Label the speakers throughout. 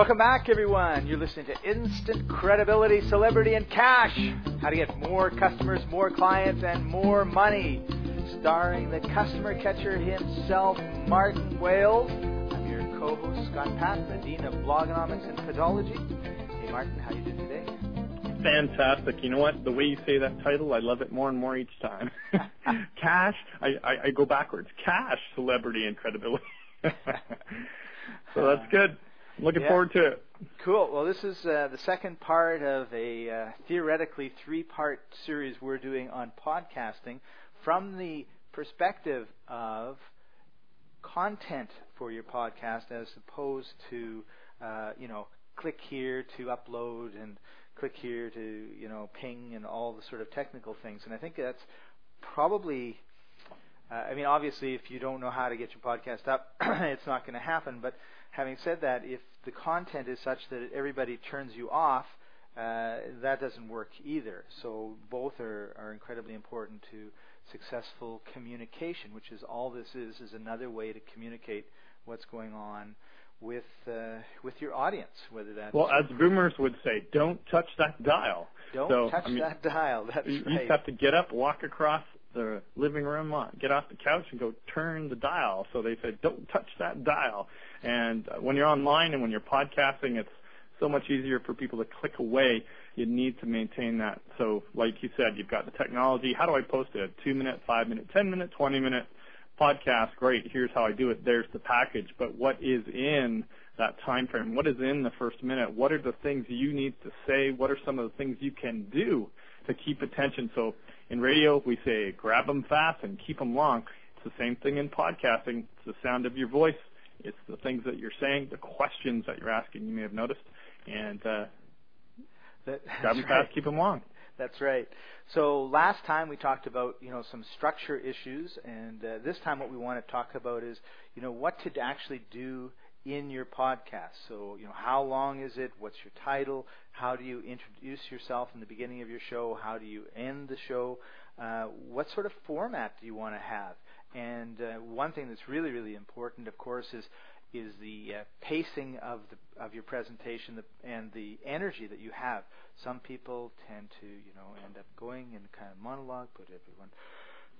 Speaker 1: Welcome back, everyone. You're listening to Instant Credibility, Celebrity, and Cash. How to get more customers, more clients, and more money. Starring the customer catcher himself, Martin Wales. I'm your co-host, Scott Paton, the Dean of Blogonomics and Podology. Hey, Martin, how are you doing today?
Speaker 2: Fantastic. You know what? The way you say that title, I love it more and more each time. Cash, I, I, I go backwards. Cash, celebrity, and credibility. so that's uh, good. Looking
Speaker 1: Yeah.
Speaker 2: forward to it.
Speaker 1: Cool. Well, this is uh, the second part of a uh, theoretically three part series we're doing on podcasting from the perspective of content for your podcast as opposed to, uh, you know, click here to upload and click here to, you know, ping and all the sort of technical things. And I think that's probably. Uh, I mean, obviously, if you don't know how to get your podcast up, it's not going to happen. But having said that, if the content is such that everybody turns you off, uh, that doesn't work either. So both are, are incredibly important to successful communication, which is all this is is another way to communicate what's going on with uh, with your audience, whether that's
Speaker 2: Well, as boomers would say, don't touch that dial.
Speaker 1: don't
Speaker 2: so,
Speaker 1: touch
Speaker 2: I mean,
Speaker 1: that dial. That's
Speaker 2: You, you just have to get up, walk across the living room, get off the couch, and go turn the dial. So they said, don't touch that dial. And uh, when you're online and when you're podcasting, it's so much easier for people to click away. You need to maintain that. So, like you said, you've got the technology. How do I post? A two minute, five minute, ten minute, twenty minute podcast. Great. Here's how I do it. There's the package. But what is in that time frame? What is in the first minute? What are the things you need to say? What are some of the things you can do to keep attention? So in radio, we say grab them fast and keep them long. It's the same thing in podcasting. It's the sound of your voice. It's the things that you're saying, the questions that you're asking. You may have noticed, and uh,
Speaker 1: That-
Speaker 2: grab them
Speaker 1: right.
Speaker 2: fast, keep them long.
Speaker 1: That's right. So last time we talked about you know some structure issues, and uh, this time what we want to talk about is you know what to actually do in your podcast. So you know how long is it? What's your title? How do you introduce yourself in the beginning of your show? How do you end the show? Uh, what sort of format do you want to have? And uh, one thing that's really really important, of course, is is the uh, pacing of the of your presentation and the energy that you have. Some people tend to, you know, end up going in kind of monologue, put everyone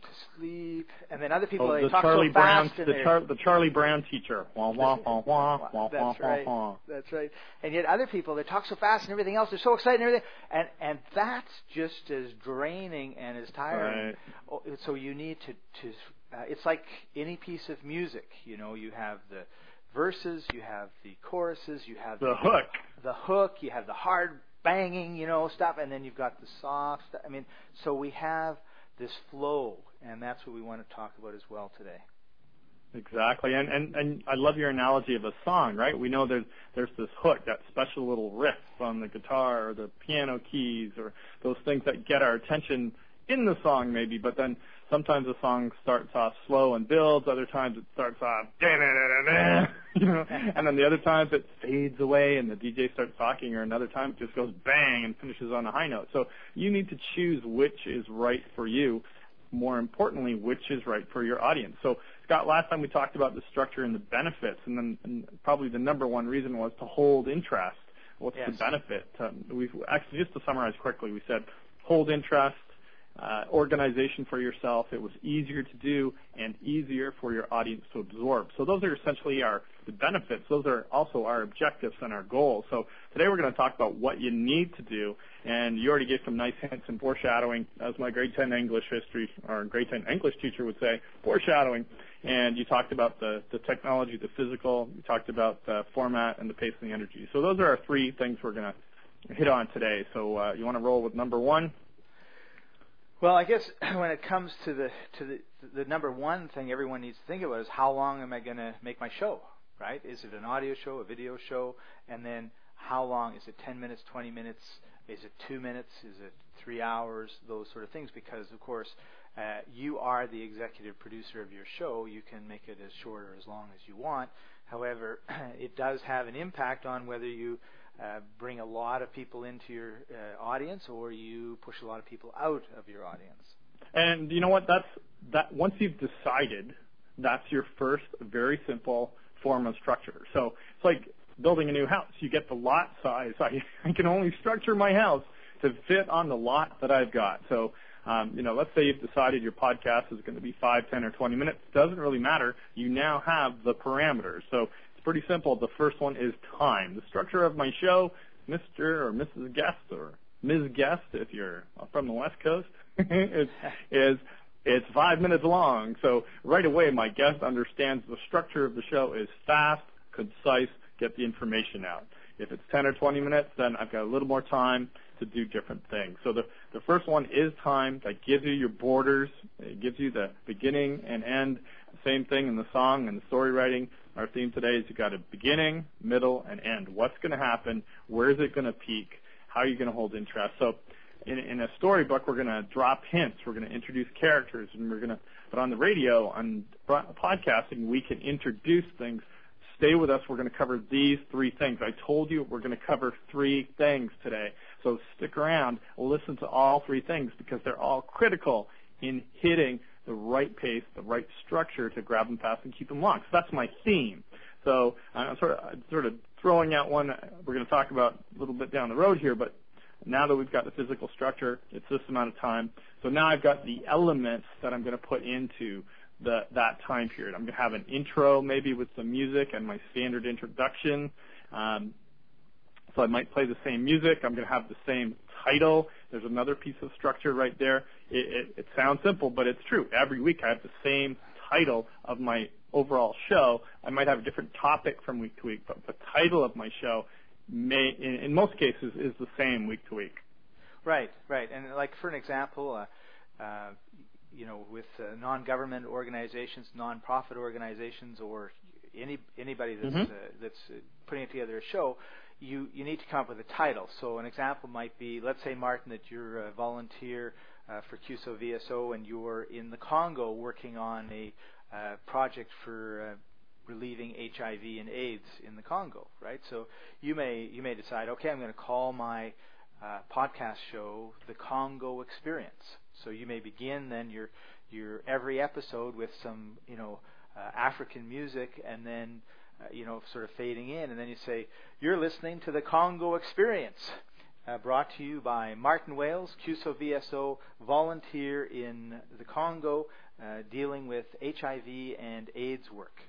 Speaker 1: to sleep, and then other people
Speaker 2: Oh,
Speaker 1: they
Speaker 2: the
Speaker 1: talk
Speaker 2: Charlie
Speaker 1: so
Speaker 2: Brown,
Speaker 1: fast.
Speaker 2: the, Char- the Charlie Brown teacher. Wah wah wah wah wah wah
Speaker 1: That's
Speaker 2: wah
Speaker 1: right.
Speaker 2: wah.
Speaker 1: That's right. And yet other people they talk so fast and everything else, they're so excited and everything, and and that's just as draining and as tiring.
Speaker 2: Right.
Speaker 1: Oh, So you need to to uh, it's like any piece of music. You know, you have the verses, you have the choruses, you have
Speaker 2: The hook.
Speaker 1: the hook, you have the hard banging, you know, stuff, and then you've got the soft. Stuff. I mean, so we have this flow, and that's what we want to talk about as well today.
Speaker 2: Exactly, and and and I love your analogy of a song, right? We know there's there's this hook, that special little riff on the guitar or the piano keys or those things that get our attention in the song, maybe. But then sometimes the song starts off slow and builds. Other times it starts off, you know, and then the other times it fades away and the DJ starts talking. Or another time it just goes bang and finishes on a high note. So you need to choose which is right for you more importantly, which is right for your audience. So, Scott, last time we talked about the structure and the benefits, and then and probably the number one reason was to hold interest. What's the benefit? Um, we've actually just to summarize quickly, we said hold interest, uh, organization for yourself. It was easier to do and easier for your audience to absorb. So those are essentially our benefits. Those are also our objectives and our goals. So today we're going to talk about what you need to do. And you already gave some nice hints and foreshadowing, as my grade 10 English history or grade 10 English teacher would say, foreshadowing. And you talked about the, the technology, the physical. You talked about the format and the pace and the energy. So those are our three things we're going to hit on today. So uh, you want to roll with number one?
Speaker 1: Well, I guess when it comes to the to the the number one thing everyone needs to think about is how long am I going to make my show, right? Is it an audio show, a video show, and then how long? Is it 10 minutes, 20 minutes? Is it two minutes? Is it three hours? Those sort of things, because of course uh, you are the executive producer of your show. You can make it as short or as long as you want. However, it does have an impact on whether you uh, bring a lot of people into your uh, audience or you push a lot of people out of your audience.
Speaker 2: And you know what? That's that. Once you've decided, that's your first very simple form of structure. So it's like building a new house. You get the lot size. I, I can only structure my house to fit on the lot that I've got. So, um, you know, let's say you've decided your podcast is going to be five, ten, or 20 minutes. It doesn't really matter. You now have the parameters. So it's pretty simple. The first one is time. The structure of my show, Mr. or Mrs. Guest or Ms. Guest, if you're from the West Coast, is, is it's five minutes long. So right away, my guest understands the structure of the show is fast, concise, get the information out. If it's 10 or 20 minutes, then I've got a little more time to do different things. So the, the first one is time. That gives you your borders. It gives you the beginning and end. Same thing in the song and the story writing. Our theme today is you've got a beginning, middle, and end. What's going to happen? Where is it going to peak? How are you going to hold interest? So in, a storybook, we're going to drop hints. We're going to introduce characters, and we're going to. But on the radio, on podcasting, we can introduce things. Stay with us. We're going to cover these three things. I told you we're going to cover three things today. So stick around. Listen to all three things because they're all critical in hitting the right pace, the right structure to grab them fast and keep them long. So that's my theme. So I'm sort of, sort of throwing out one we're going to talk about a little bit down the road here, but now that we've got the physical structure, it's this amount of time. So now I've got the elements that I'm going to put into the, that time period. I'm going to have an intro maybe with some music and my standard introduction. Um, so I might play the same music. I'm going to have the same title. There's another piece of structure right there. It, it, it sounds simple, but it's true. Every week I have the same title of my overall show. I might have a different topic from week to week, but the title of my show may, in, in most cases, is the same week to week.
Speaker 1: Right, right. And like for an example, uh, uh, you know, with uh, non-government organizations, non-profit organizations, or any anybody that's
Speaker 2: mm-hmm.
Speaker 1: uh, that's uh, putting together a show, you you need to come up with a title. So an example might be, let's say Martin, that you're a volunteer uh, for CUSO VSO and you're in the Congo working on a uh, project for uh, relieving HIV and AIDS in the Congo, right? So you may you may decide, okay, I'm going to call my uh, podcast show the Congo Experience. So you may begin then your your every episode with some you know uh, African music, and then uh, you know sort of fading in, and then you say you're listening to the Congo Experience. Uh, brought to you by Martin Wales, CUSO VSO, volunteer in the Congo, uh, dealing with HIV and AIDS work.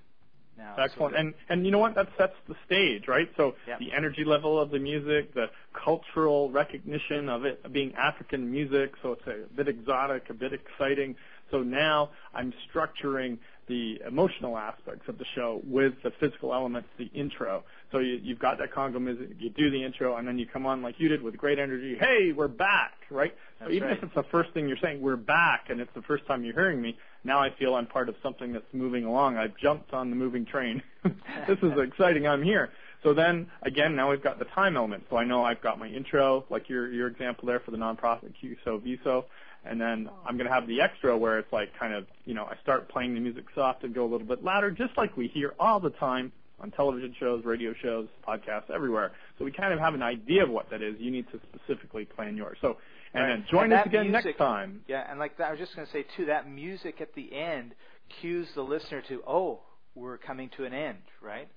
Speaker 1: Now,
Speaker 2: Excellent. And and you know what? That sets the stage, right? So
Speaker 1: yep.
Speaker 2: the energy level of the music, the cultural recognition of it being African music, so it's a bit exotic, a bit exciting. So now I'm structuring the emotional aspects of the show with the physical elements, the intro. So you, you've got that Congo music, you do the intro, and then you come on like you did with great energy. Hey, we're back, right?
Speaker 1: That's
Speaker 2: so even
Speaker 1: right.
Speaker 2: if it's the first thing you're saying, we're back, and it's the first time you're hearing me, now I feel I'm part of something that's moving along. I've jumped on the moving train. this is exciting. I'm here. So then again, now we've got the time element. So I know I've got my intro, like your your example there for the nonprofit CUSO VSO, and then oh. I'm going to have the extra where it's like kind of you know I start playing the music soft and go a little bit louder, just like we hear all the time on television shows, radio shows, podcasts, everywhere. So we kind of have an idea of what that is. You need to specifically plan yours. So and
Speaker 1: right.
Speaker 2: then join
Speaker 1: and
Speaker 2: us again
Speaker 1: music,
Speaker 2: next time.
Speaker 1: Yeah, and like that, I was just going to say too, that music at the end cues the listener to, oh, we're coming to an end, right?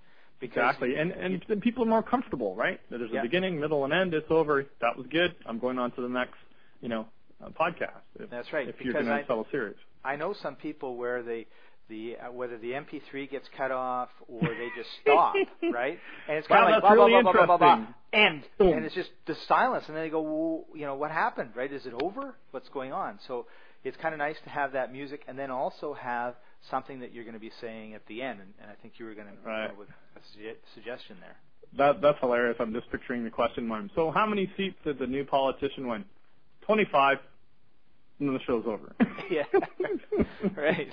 Speaker 2: Because exactly, and and then people are more comfortable, right? That there's a
Speaker 1: yeah.
Speaker 2: beginning, middle, and end. It's over. That was good. I'm going on to the next, you know, podcast.
Speaker 1: That's right.
Speaker 2: If you're going to sell a series.
Speaker 1: I know some people where they the uh, whether the MP3 gets cut off or they just stop, right? And it's kind
Speaker 2: wow,
Speaker 1: of like
Speaker 2: blah,
Speaker 1: blah,
Speaker 2: really
Speaker 1: blah, blah, blah, blah, blah, end,
Speaker 2: Boom.
Speaker 1: and it's just the silence, and then they go, well, you know, what happened, right? Is it over? What's going on? So it's kind of nice to have that music, and then also have something that you're going to be saying at the end, and, and I think you were going to
Speaker 2: right.
Speaker 1: come up with a suge- suggestion there.
Speaker 2: That that's hilarious. I'm just picturing the question mark. So how many seats did the new politician win? Twenty-five. And then the show's over.
Speaker 1: yeah. right.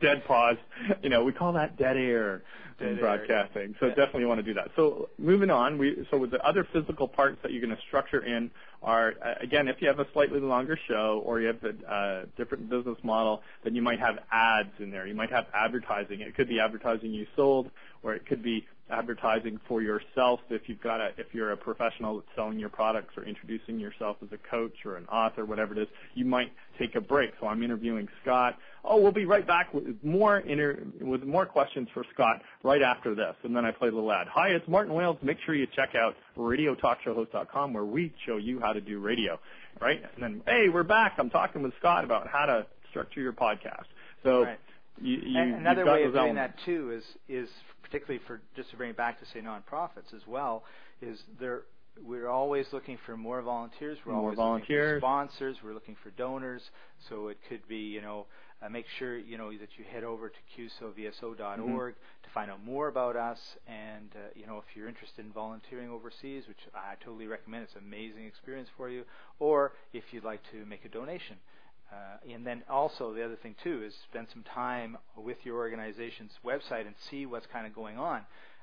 Speaker 2: dead pause. You know, we call that dead air
Speaker 1: dead
Speaker 2: in
Speaker 1: air,
Speaker 2: broadcasting.
Speaker 1: Yeah.
Speaker 2: So
Speaker 1: yeah.
Speaker 2: definitely want to do that. So moving on, we so with the other physical parts that you're going to structure in are again, if you have a slightly longer show or you have a uh, different business model, then you might have ads in there. You might have advertising. It could be advertising you sold, or it could be advertising for yourself if you've got a if you're a professional that's selling your products or introducing yourself as a coach or an author whatever it is you might take a break. So i'm interviewing scott. Oh we'll be right back with more inter with more questions for scott right after this. And then i play the little ad. Hi it's martin wales. Make sure you check out radiotalkshowhost.com where we show you how to do radio right? And then hey we're back. I'm talking with scott about how to structure your podcast. So
Speaker 1: right.
Speaker 2: You, you,
Speaker 1: and another way of doing
Speaker 2: elements.
Speaker 1: that too is is particularly for just to bring it back to say nonprofits as well, is there we're always looking for more volunteers. We're
Speaker 2: More
Speaker 1: always
Speaker 2: volunteers.
Speaker 1: looking for sponsors. We're looking for donors. So it could be, you know, uh, make sure you know that you head over to qsovso.org
Speaker 2: Mm-hmm.
Speaker 1: to find out more about us. And uh, you know, if you're interested in volunteering overseas, which I totally recommend, it's an amazing experience for you. Or if you'd like to make a donation. Uh, and then also the other thing too is spend some time with your organization's website and see what's kind of going on.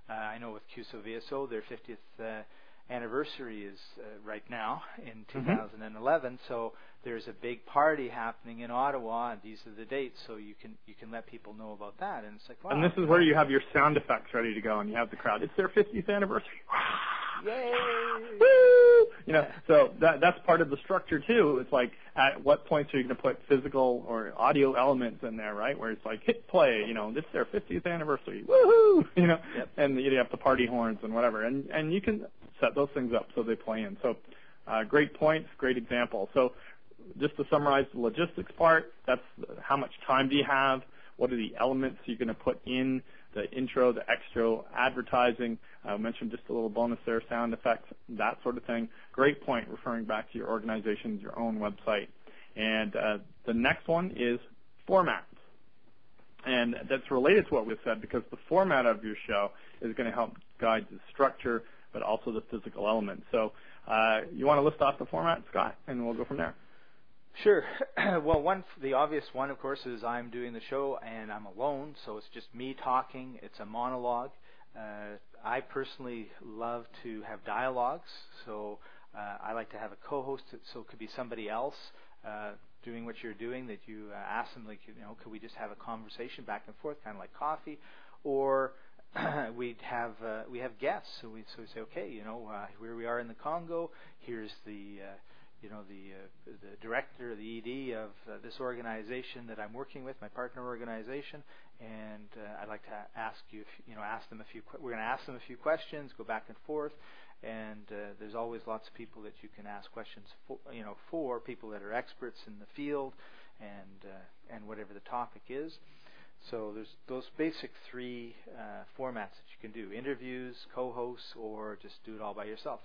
Speaker 1: Uh, I know with CUSO VSO, their 50th uh, anniversary is uh, right now in
Speaker 2: Mhm.
Speaker 1: 2011. So there's a big party happening in Ottawa, and these are the dates. So you can you can let people know about that. And it's like wow.
Speaker 2: And this is where you have your sound effects ready to go, and you have the crowd. It's their 50th anniversary.
Speaker 1: Yay!
Speaker 2: Woo! You know, so that that's part of the structure too. It's like at what points are you going to put physical or audio elements in there, right? Where it's like hit play. You know, this is their 50th anniversary. Woohoo! You know,
Speaker 1: Yep.
Speaker 2: and you have the party horns and whatever, and and you can set those things up so they play in. So, uh, great points, great example. So, just to summarize the logistics part, that's how much time do you have? What are the elements you're going to put in the intro, the extra, advertising? I mentioned just a little bonus there, sound effects, that sort of thing. Great point, referring back to your organization's, your own website. And uh, the next one is formats. And that's related to what we said because the format of your show is going to help guide the structure, but also the physical elements. So uh, you want to list off the format, Scott, and we'll go from there.
Speaker 1: Sure. well, one the obvious one, of course, is I'm doing the show and I'm alone, so it's just me talking. It's a monologue. Uh, I personally love to have dialogues, so uh, I like to have a co-host, so it could be somebody else uh, doing what you're doing. That you uh, ask them, like, you know, could we just have a conversation back and forth, kind of like coffee, or we'd have uh, we have guests, so we so we say, okay, you know, uh, here we are in the Congo. Here's the uh, you know the uh, the director, the ED of uh, this organization that I'm working with, my partner organization, and uh, I'd like to ask you, if, you know, ask them a few. Que- we're going to ask them a few questions, go back and forth, and uh, there's always lots of people that you can ask questions for, you know, for people that are experts in the field, and uh, and whatever the topic is. So there's those basic three uh, formats that you can do: interviews, co-hosts, or just do it all by yourself.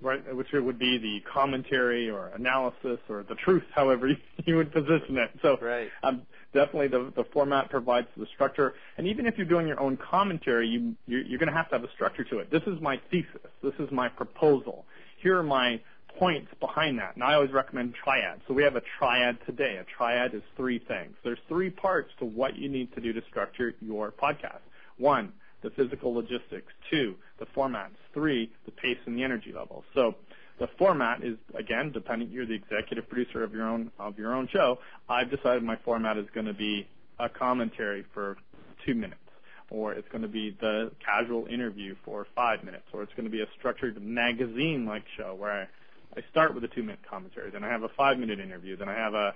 Speaker 2: Right? Which it would be the commentary or analysis or the truth, however you, you would position it. So
Speaker 1: Right.
Speaker 2: um, definitely the, the format provides the structure. And even if you're doing your own commentary, you, you're, you're going to have to have a structure to it. This is my thesis. This is my proposal. Here are my points behind that. And I always recommend triad. So we have a triad today. A triad is three things. There's three parts to what you need to do to structure your podcast. One, the physical logistics. Two, the formats. Three, the pace and the energy level. So the format is again dependent. You're the executive producer of your own of your own show. I've decided my format is going to be a commentary for two minutes, or it's going to be the casual interview for five minutes, or it's going to be a structured magazine-like show where I, I start with a two-minute commentary, then I have a five-minute interview, then I have a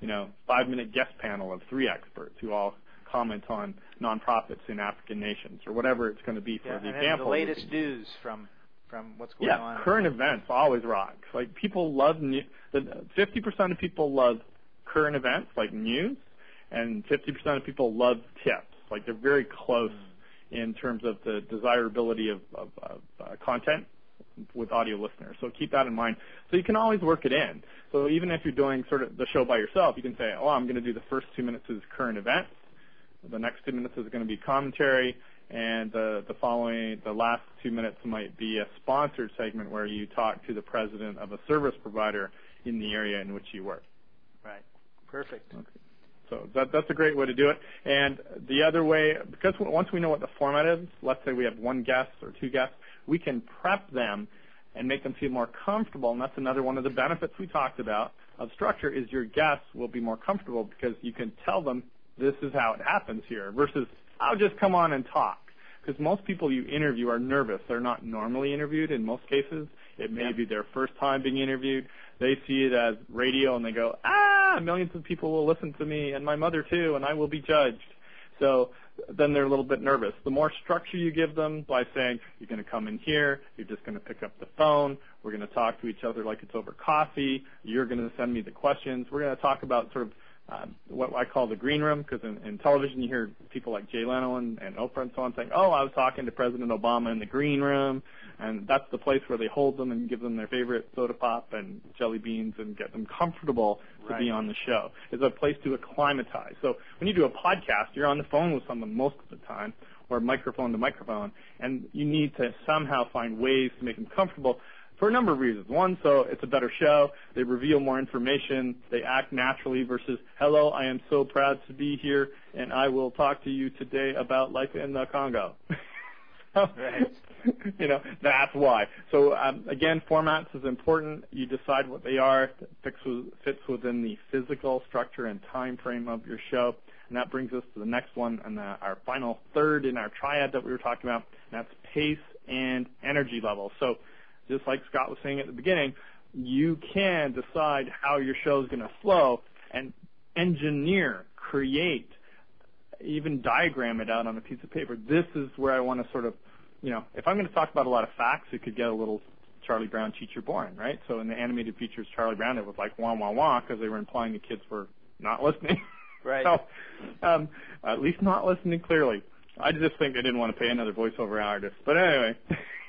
Speaker 2: you know five-minute guest panel of three experts who all comment on nonprofits in African nations or whatever it's going to be for
Speaker 1: Yeah,
Speaker 2: the
Speaker 1: and
Speaker 2: example.
Speaker 1: the latest news from from what's going
Speaker 2: yeah,
Speaker 1: on.
Speaker 2: current events always rock. Like people love new. The fifty percent of people love current events, like news, and fifty percent of people love tips. Like they're very close in terms of the desirability of, of, of uh, content with audio listeners. So keep that in mind. So you can always work it in. So even if you're doing sort of the show by yourself, you can say, "Oh, I'm going to do the first two minutes is current events. The next two minutes is going to be commentary." and the the following the last two minutes might be a sponsored segment where you talk to the president of a service provider in the area in which you work.
Speaker 1: Right. Perfect.
Speaker 2: Okay. So that that's a great way to do it. And the other way, because once we know what the format is, let's say we have one guest or two guests, we can prep them and make them feel more comfortable. And that's another one of the benefits we talked about of structure is your guests will be more comfortable because you can tell them this is how it happens here versus I'll just come on and talk. Because most people you interview are nervous. They're not normally interviewed in most cases. It may be their first time being interviewed. They see it as radio and they go, ah, millions of people will listen to me and my mother too and I will be judged. So then they're a little bit nervous. The more structure you give them by saying, you're going to come in here, you're just going to pick up the phone, we're going to talk to each other like it's over coffee, you're going to send me the questions, we're going to talk about sort of Um, what I call the green room, because in, in television you hear people like Jay Leno and, and Oprah and so on saying, "Oh, I was talking to President Obama in the green room," and that's the place where they hold them and give them their favorite soda pop and jelly beans and get them comfortable to be on the show. It's a place to acclimatize. So when you do a podcast, you're on the phone with someone most of the time, or microphone to microphone, and you need to somehow find ways to make them comfortable for a number of reasons. One, so it's a better show. They reveal more information. They act naturally versus, hello, I am so proud to be here, and I will talk to you today about life in the Congo.
Speaker 1: Right.
Speaker 2: you know, that's why. So um, again, formats is important. You decide what they are. Fits, fits within the physical structure and time frame of your show. And that brings us to the next one and the, our final third in our triad that we were talking about. And that's pace and energy level. Just like Scott was saying at the beginning, you can decide how your show is going to flow and engineer, create, even diagram it out on a piece of paper. This is where I want to sort of, you know, if I'm going to talk about a lot of facts, it could get a little Charlie Brown teacher boring, right? So in the animated features, Charlie Brown, it was like wah wah wah because they were implying the kids were not listening.
Speaker 1: Right.
Speaker 2: so, um, at least not listening clearly. I just think they didn't want to pay another voiceover artist. But anyway,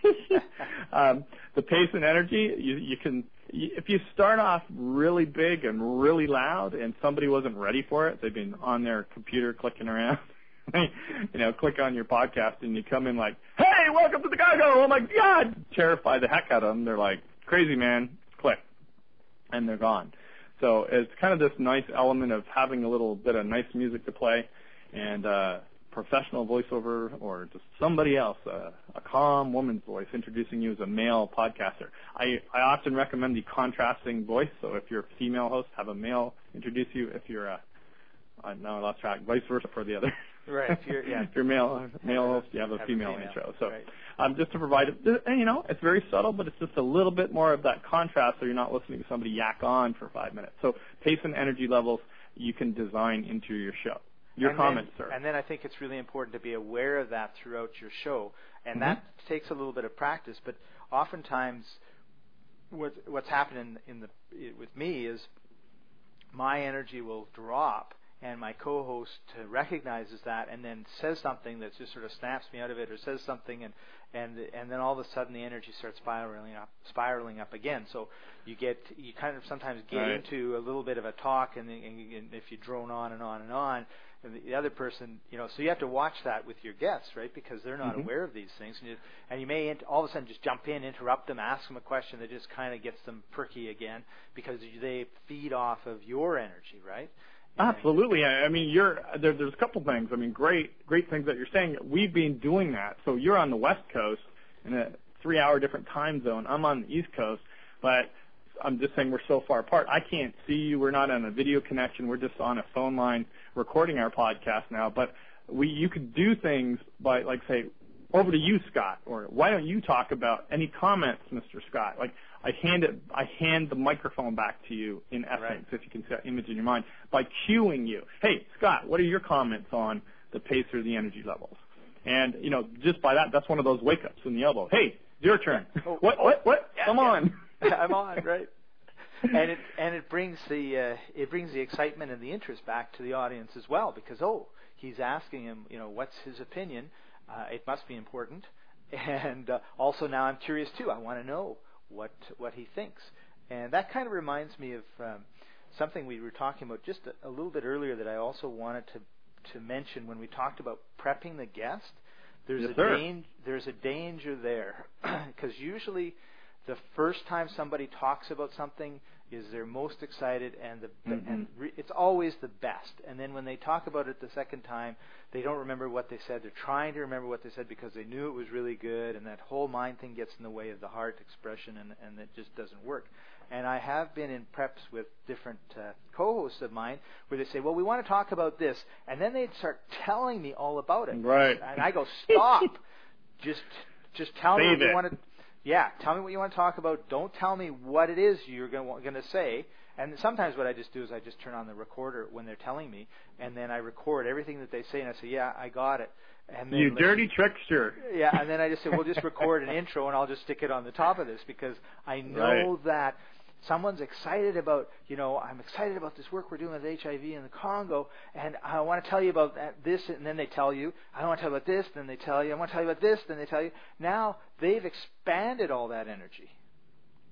Speaker 2: um, the pace and energy, you, you can, if you start off really big and really loud and somebody wasn't ready for it, they've been on their computer clicking around, you know, click on your podcast and you come in like, hey, welcome to the Chicago. Oh my God. Terrify the heck out of them. They're like, crazy man, click. And they're gone. So it's kind of this nice element of having a little bit of nice music to play and, uh, professional voiceover or just somebody else, uh, a calm woman's voice introducing you as a male podcaster. I, I often recommend the contrasting voice. So if you're a female host, have a male introduce you. If you're a, I now I lost track, vice versa for the other.
Speaker 1: Right, if you're- yeah.
Speaker 2: if you're male, male host, you have a
Speaker 1: Have a
Speaker 2: female,
Speaker 1: female,
Speaker 2: intro. So,
Speaker 1: right.
Speaker 2: um, just to provide, and you know, it's very subtle, but it's just a little bit more of that contrast, so you're not listening to somebody yak on for five minutes. So, pace and energy levels you can design into your show. Your
Speaker 1: and
Speaker 2: comments,
Speaker 1: then,
Speaker 2: sir.
Speaker 1: And then I think it's really important to be aware of that throughout your show, and
Speaker 2: Mhm.
Speaker 1: that takes a little bit of practice. But oftentimes, what, what's happening in the with me is my energy will drop, and my co-host recognizes that, and then says something that just sort of snaps me out of it, or says something, and and and then all of a sudden the energy starts spiraling up, spiraling up again. So you get you kind of sometimes get
Speaker 2: Right.
Speaker 1: into a little bit of a talk, and, and, and if you drone on and on and on, and the other person, you know, so you have to watch that with your guests, right? Because they're not
Speaker 2: Mhm.
Speaker 1: aware of these things, and you, and you may int- all of a sudden just jump in, interrupt them, ask them a question that just kind of gets them perky again because they feed off of your energy, right?
Speaker 2: Absolutely. I I mean, you're there, there's a couple things. I mean, great, great things that you're saying. We've been doing that. So you're on the West Coast in a three-hour different time zone. I'm on the East Coast, but I'm just saying we're so far apart. I can't see you. We're not on a video connection. We're just on a phone line recording our podcast now. But we, you could do things by, like, say, over to you, Scott, or why don't you talk about any comments, Mr. Scott? Like, I hand it, I hand the microphone back to you in essence,
Speaker 1: Right.
Speaker 2: if you can see that image in your mind, by cueing you. Hey, Scott, what are your comments on the pace or the energy levels? And, you know, just by that, that's one of those wake ups in the elbow. Hey, your turn.
Speaker 1: Oh,
Speaker 2: what,
Speaker 1: oh,
Speaker 2: what, what?
Speaker 1: yeah,
Speaker 2: Come
Speaker 1: yeah.
Speaker 2: on.
Speaker 1: I'm on, right? And it and it brings the uh, it brings the excitement and the interest back to the audience as well because oh he's asking him you know what's his opinion? Uh, it must be important. And uh, also now I'm curious too. I want to know what what he thinks. And that kind of reminds me of um, something we were talking about just a, a little bit earlier that I also wanted to to mention. When we talked about prepping the guest there's
Speaker 2: Yes,
Speaker 1: a there's a danger there. Because usually the first time somebody talks about something is they're most excited and the
Speaker 2: Mhm.
Speaker 1: and re, it's always the best. And then when they talk about it the second time, they don't remember what they said. They're trying to remember what they said because they knew it was really good, and that whole mind thing gets in the way of the heart expression, and and it just doesn't work. And I have been in preps with different uh, co-hosts of mine where they say, "Well, we want to talk about this," and then they'd start telling me all about it.
Speaker 2: Right.
Speaker 1: And I go, "Stop! just just tell me
Speaker 2: Save
Speaker 1: what you want to yeah, tell me what you want to talk about. Don't tell me what it is you're going to say. And sometimes what I just do is I just turn on the recorder when they're telling me, and then I record everything that they say, and I say, "Yeah, I got it." And then
Speaker 2: You
Speaker 1: listen-
Speaker 2: dirty trickster.
Speaker 1: yeah, and then I just say, "We'll just record an intro, and I'll just stick it on the top of this because I know that someone's excited about, you know, I'm excited about this work we're doing with HIV in the Congo, and I want to tell you about that, this, and then they tell you. I want to tell you about this, then they tell you. I want to tell you about this, then they tell you. Now they've expanded all that energy.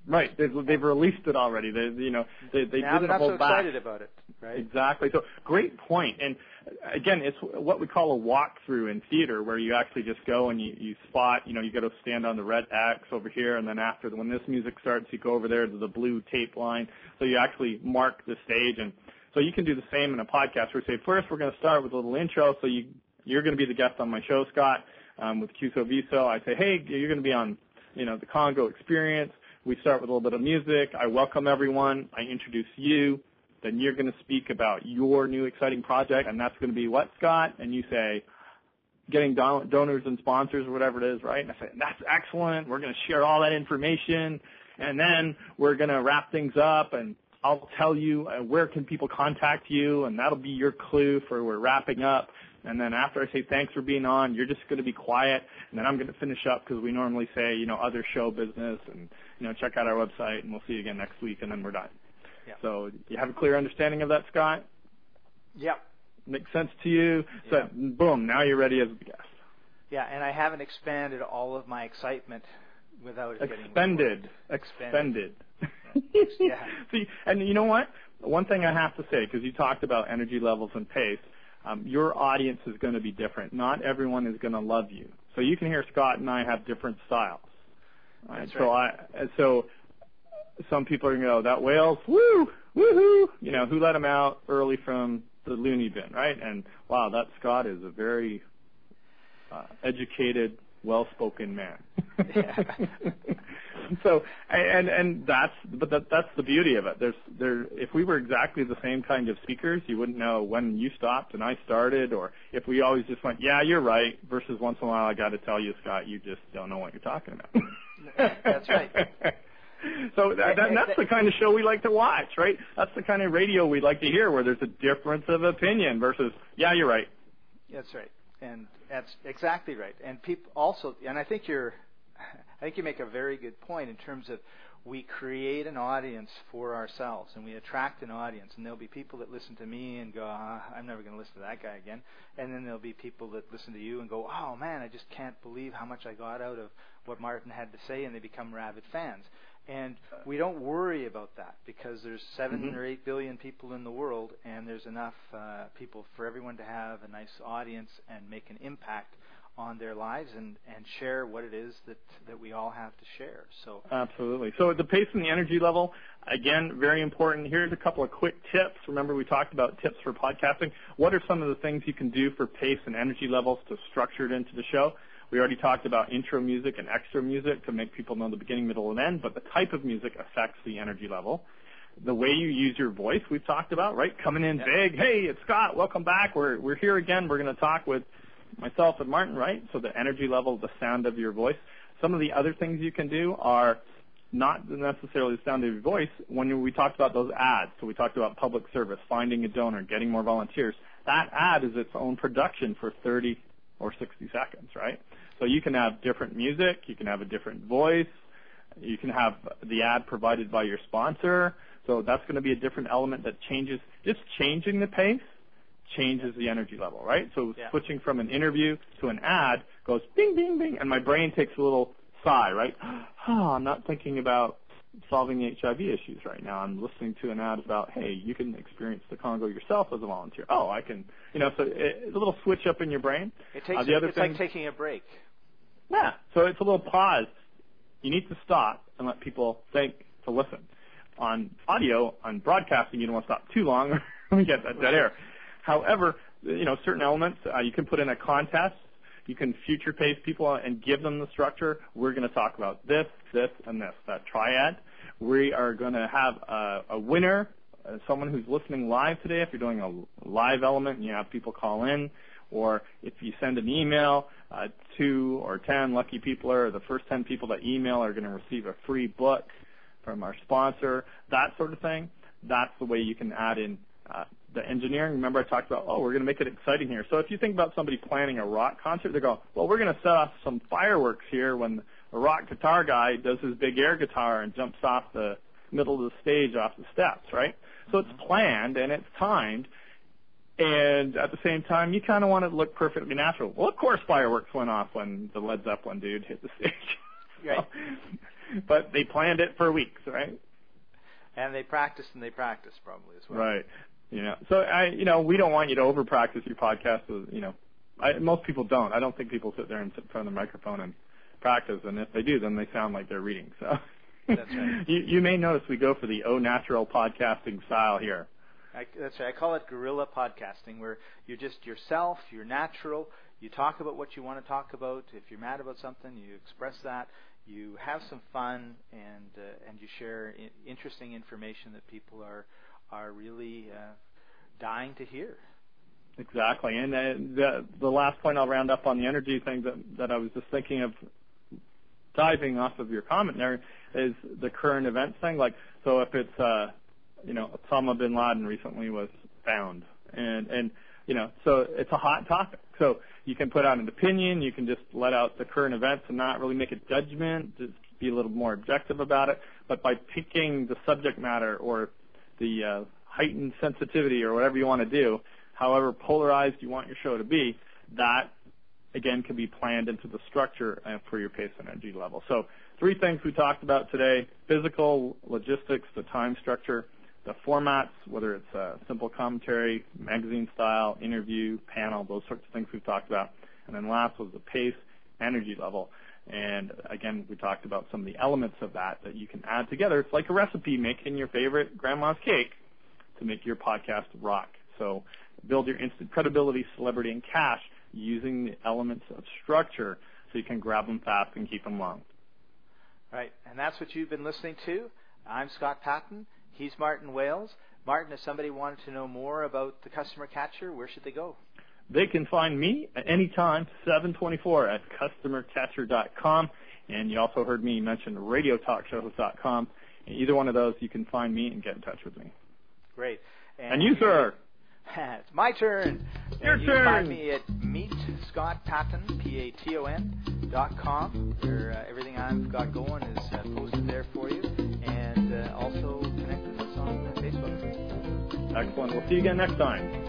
Speaker 2: Right. They've, they've released it already. They, you know, they, they
Speaker 1: now they're
Speaker 2: didn't
Speaker 1: not
Speaker 2: hold
Speaker 1: so
Speaker 2: back.
Speaker 1: excited about it, right?
Speaker 2: Exactly. So great point. And again, it's what we call a walkthrough in theater, where you actually just go and you, you spot. You know, you got to stand on the red X over here, and then after when this music starts, you go over there to the blue tape line. So you actually mark the stage, and so you can do the same in a podcast. Where we say first we're going to start with a little intro. So you you're going to be the guest on my show, Scott, um, with CUSO Viso. I say, hey, you're going to be on, you know, the Congo Experience. We start with a little bit of music. I welcome everyone. I introduce you. Then you're going to speak about your new exciting project, and that's going to be what, Scott? And you say, getting don- donors and sponsors or whatever it is, right? And I say, that's excellent. We're going to share all that information, and then we're going to wrap things up, and I'll tell you uh, where can people contact you, and that'll be your clue for we're wrapping up. And then after I say thanks for being on, you're just going to be quiet, and then I'm going to finish up because we normally say, you know, other show business, and you know, check out our website, and we'll see you again next week, and then we're done.
Speaker 1: Yeah.
Speaker 2: So you have a clear understanding of that, Scott?
Speaker 1: Yep.
Speaker 2: Makes sense to you?
Speaker 1: Yeah.
Speaker 2: So boom, now you're ready as a guest.
Speaker 1: Yeah, and I haven't expanded all of my excitement without it getting
Speaker 2: Expended.
Speaker 1: Expended.
Speaker 2: Expended.
Speaker 1: Yeah.
Speaker 2: See, and you know what? One thing I have to say, because you talked about energy levels and pace, um, your audience is going to be different. Not everyone is going to love you. So you can hear Scott and I have different styles. Right?
Speaker 1: That's
Speaker 2: So I, so some people are going to go, that Wales woo, woohoo, you know, who let him out early from the loony bin, right? And wow, that Scott is a very uh, educated, well-spoken man. So, and and that's but that, that's the beauty of it. There's there. If we were exactly the same kind of speakers, you wouldn't know when you stopped and I started, or if we always just went, yeah, you're right. Versus once in a while, I got to tell you, Scott, you just don't know what you're talking about.
Speaker 1: That's right.
Speaker 2: So that, that, that's the kind of show we like to watch, right? That's the kind of radio we like to hear, where there's a difference of opinion versus, yeah, you're right.
Speaker 1: That's right, and that's exactly right. And people also, and I think you're, I think you make a very good point in terms of we create an audience for ourselves, and we attract an audience, and there'll be people that listen to me and go, ah, I'm never going to listen to that guy again, and then there'll be people that listen to you and go, oh man, I just can't believe how much I got out of what Martin had to say, and they become rabid fans. And we don't worry about that because there's 7
Speaker 2: Mhm.
Speaker 1: or eight billion people in the world, and there's enough uh, people for everyone to have a nice audience and make an impact on their lives and, and share what it is that, that we all have to share. So
Speaker 2: Absolutely. So the pace and the energy level, again, very important. Here's a couple of quick tips. Remember we talked about tips for podcasting. What are some of the things you can do for pace and energy levels to structure it into the show? We already talked about intro music and extra music to make people know the beginning, middle, and end, but the type of music affects the energy level. The way you use your voice, we've talked about, right? Coming in big. Hey, it's Scott. Welcome back. We're we're here again. We're going to talk with myself and Martin, right? So the energy level, the sound of your voice. Some of the other things you can do are not necessarily the sound of your voice. When we talked about those ads, so we talked about public service, finding a donor, getting more volunteers. That ad is its own production for 30 or 60 seconds, right? So you can have different music, you can have a different voice, you can have the ad provided by your sponsor. So that's going to be a different element that changes. Just changing the pace changes the energy level, right? So
Speaker 1: Yeah.
Speaker 2: switching from an interview to an ad goes bing, bing, bing, and my brain takes a little sigh, right? Oh, I'm not thinking about solving the HIV issues right now. I'm listening to an ad about, hey, you can experience the Congo yourself as a volunteer. Oh, I can, you know, so it, it's a little switch up in your brain.
Speaker 1: it takes
Speaker 2: Uh, the other
Speaker 1: it's
Speaker 2: thing-
Speaker 1: like taking a break.
Speaker 2: Yeah. So it's a little pause. You need to stop and let people think to listen. on audio, on broadcasting, you don't want to stop too long or we get that dead air. However, you know, certain elements, uh, you can put in a contest. You can future pace people and give them the structure. We're going to talk about this, this, and this, that triad. We are going to have a, a winner, uh, someone who's listening live today. If you're doing a live element and you have people call in, or if you send an email, uh, two or ten lucky people are the first ten people that email are going to receive a free book from our sponsor, that sort of thing. That's the way you can add in uh, the engineering. Remember I talked about, oh, we're going to make it exciting here. So if you think about somebody planning a rock concert, they go, well, we're going to set off some fireworks here when a rock guitar guy does his big air guitar and jumps off the middle of the stage off the steps, right? So it's mm-hmm. planned and it's timed. And at the same time, you kind of want it to look perfectly natural. Well, of course, fireworks went off when the Led Zeppelin dude hit the stage.
Speaker 1: Right.
Speaker 2: but they planned it for weeks, right?
Speaker 1: And they practiced and they practiced probably as well.
Speaker 2: Right. You know, so I, you know, we don't want you to over practice your podcast. With, you know, I, most people don't. I don't think people sit there and sit in front of the microphone and practice. And if they do, then they sound like they're reading. So
Speaker 1: That's right.
Speaker 2: you, you may notice we go for the au natural podcasting style here.
Speaker 1: I, that's right. I call it guerrilla podcasting, where you're just yourself, you're natural. You talk about what you want to talk about. If you're mad about something, you express that. You have some fun, and uh, and you share I- interesting information that people are are really uh, dying to hear.
Speaker 2: Exactly. And uh, the the last point I'll round up on the energy thing that that I was just thinking of diving off of your comment there is the current events thing. Like, so if it's uh, you know, Osama bin Laden recently was found, and and you know, so it's a hot topic. So you can put out an opinion, you can just let out the current events and not really make a judgment, just be a little more objective about it. But by picking the subject matter or the uh, heightened sensitivity or whatever you want to do, however polarized you want your show to be, that again can be planned into the structure uh, for your pace and energy level. So three things we talked about today, physical, logistics, the time structure, the formats, whether it's a simple commentary, magazine style, interview, panel, those sorts of things we've talked about. And then last was the pace, energy level. And again, we talked about some of the elements of that that you can add together. It's like a recipe making your favorite grandma's cake to make your podcast rock. So build your instant credibility, celebrity, and cash using the elements of structure so you can grab them fast and keep them long.
Speaker 1: Right, and that's what you've been listening to. I'm Scott Paton. He's Martin Wales. Martin, if somebody wanted to know more about the customer catcher, where should they go?
Speaker 2: They can find me at any time, 724 at customercatcher.com. And you also heard me mention radiotalkshows.com. And either one of those, you can find me and get in touch with me.
Speaker 1: Great.
Speaker 2: And, you, sir.
Speaker 1: it's my turn.
Speaker 2: Your
Speaker 1: and you
Speaker 2: turn.
Speaker 1: can find me at Meet Scott P-A-T-O-N, dot com, where uh, everything I've got going is uh, posted there for you. And uh, also connect with us on Facebook.
Speaker 2: Excellent. We'll see you again next time.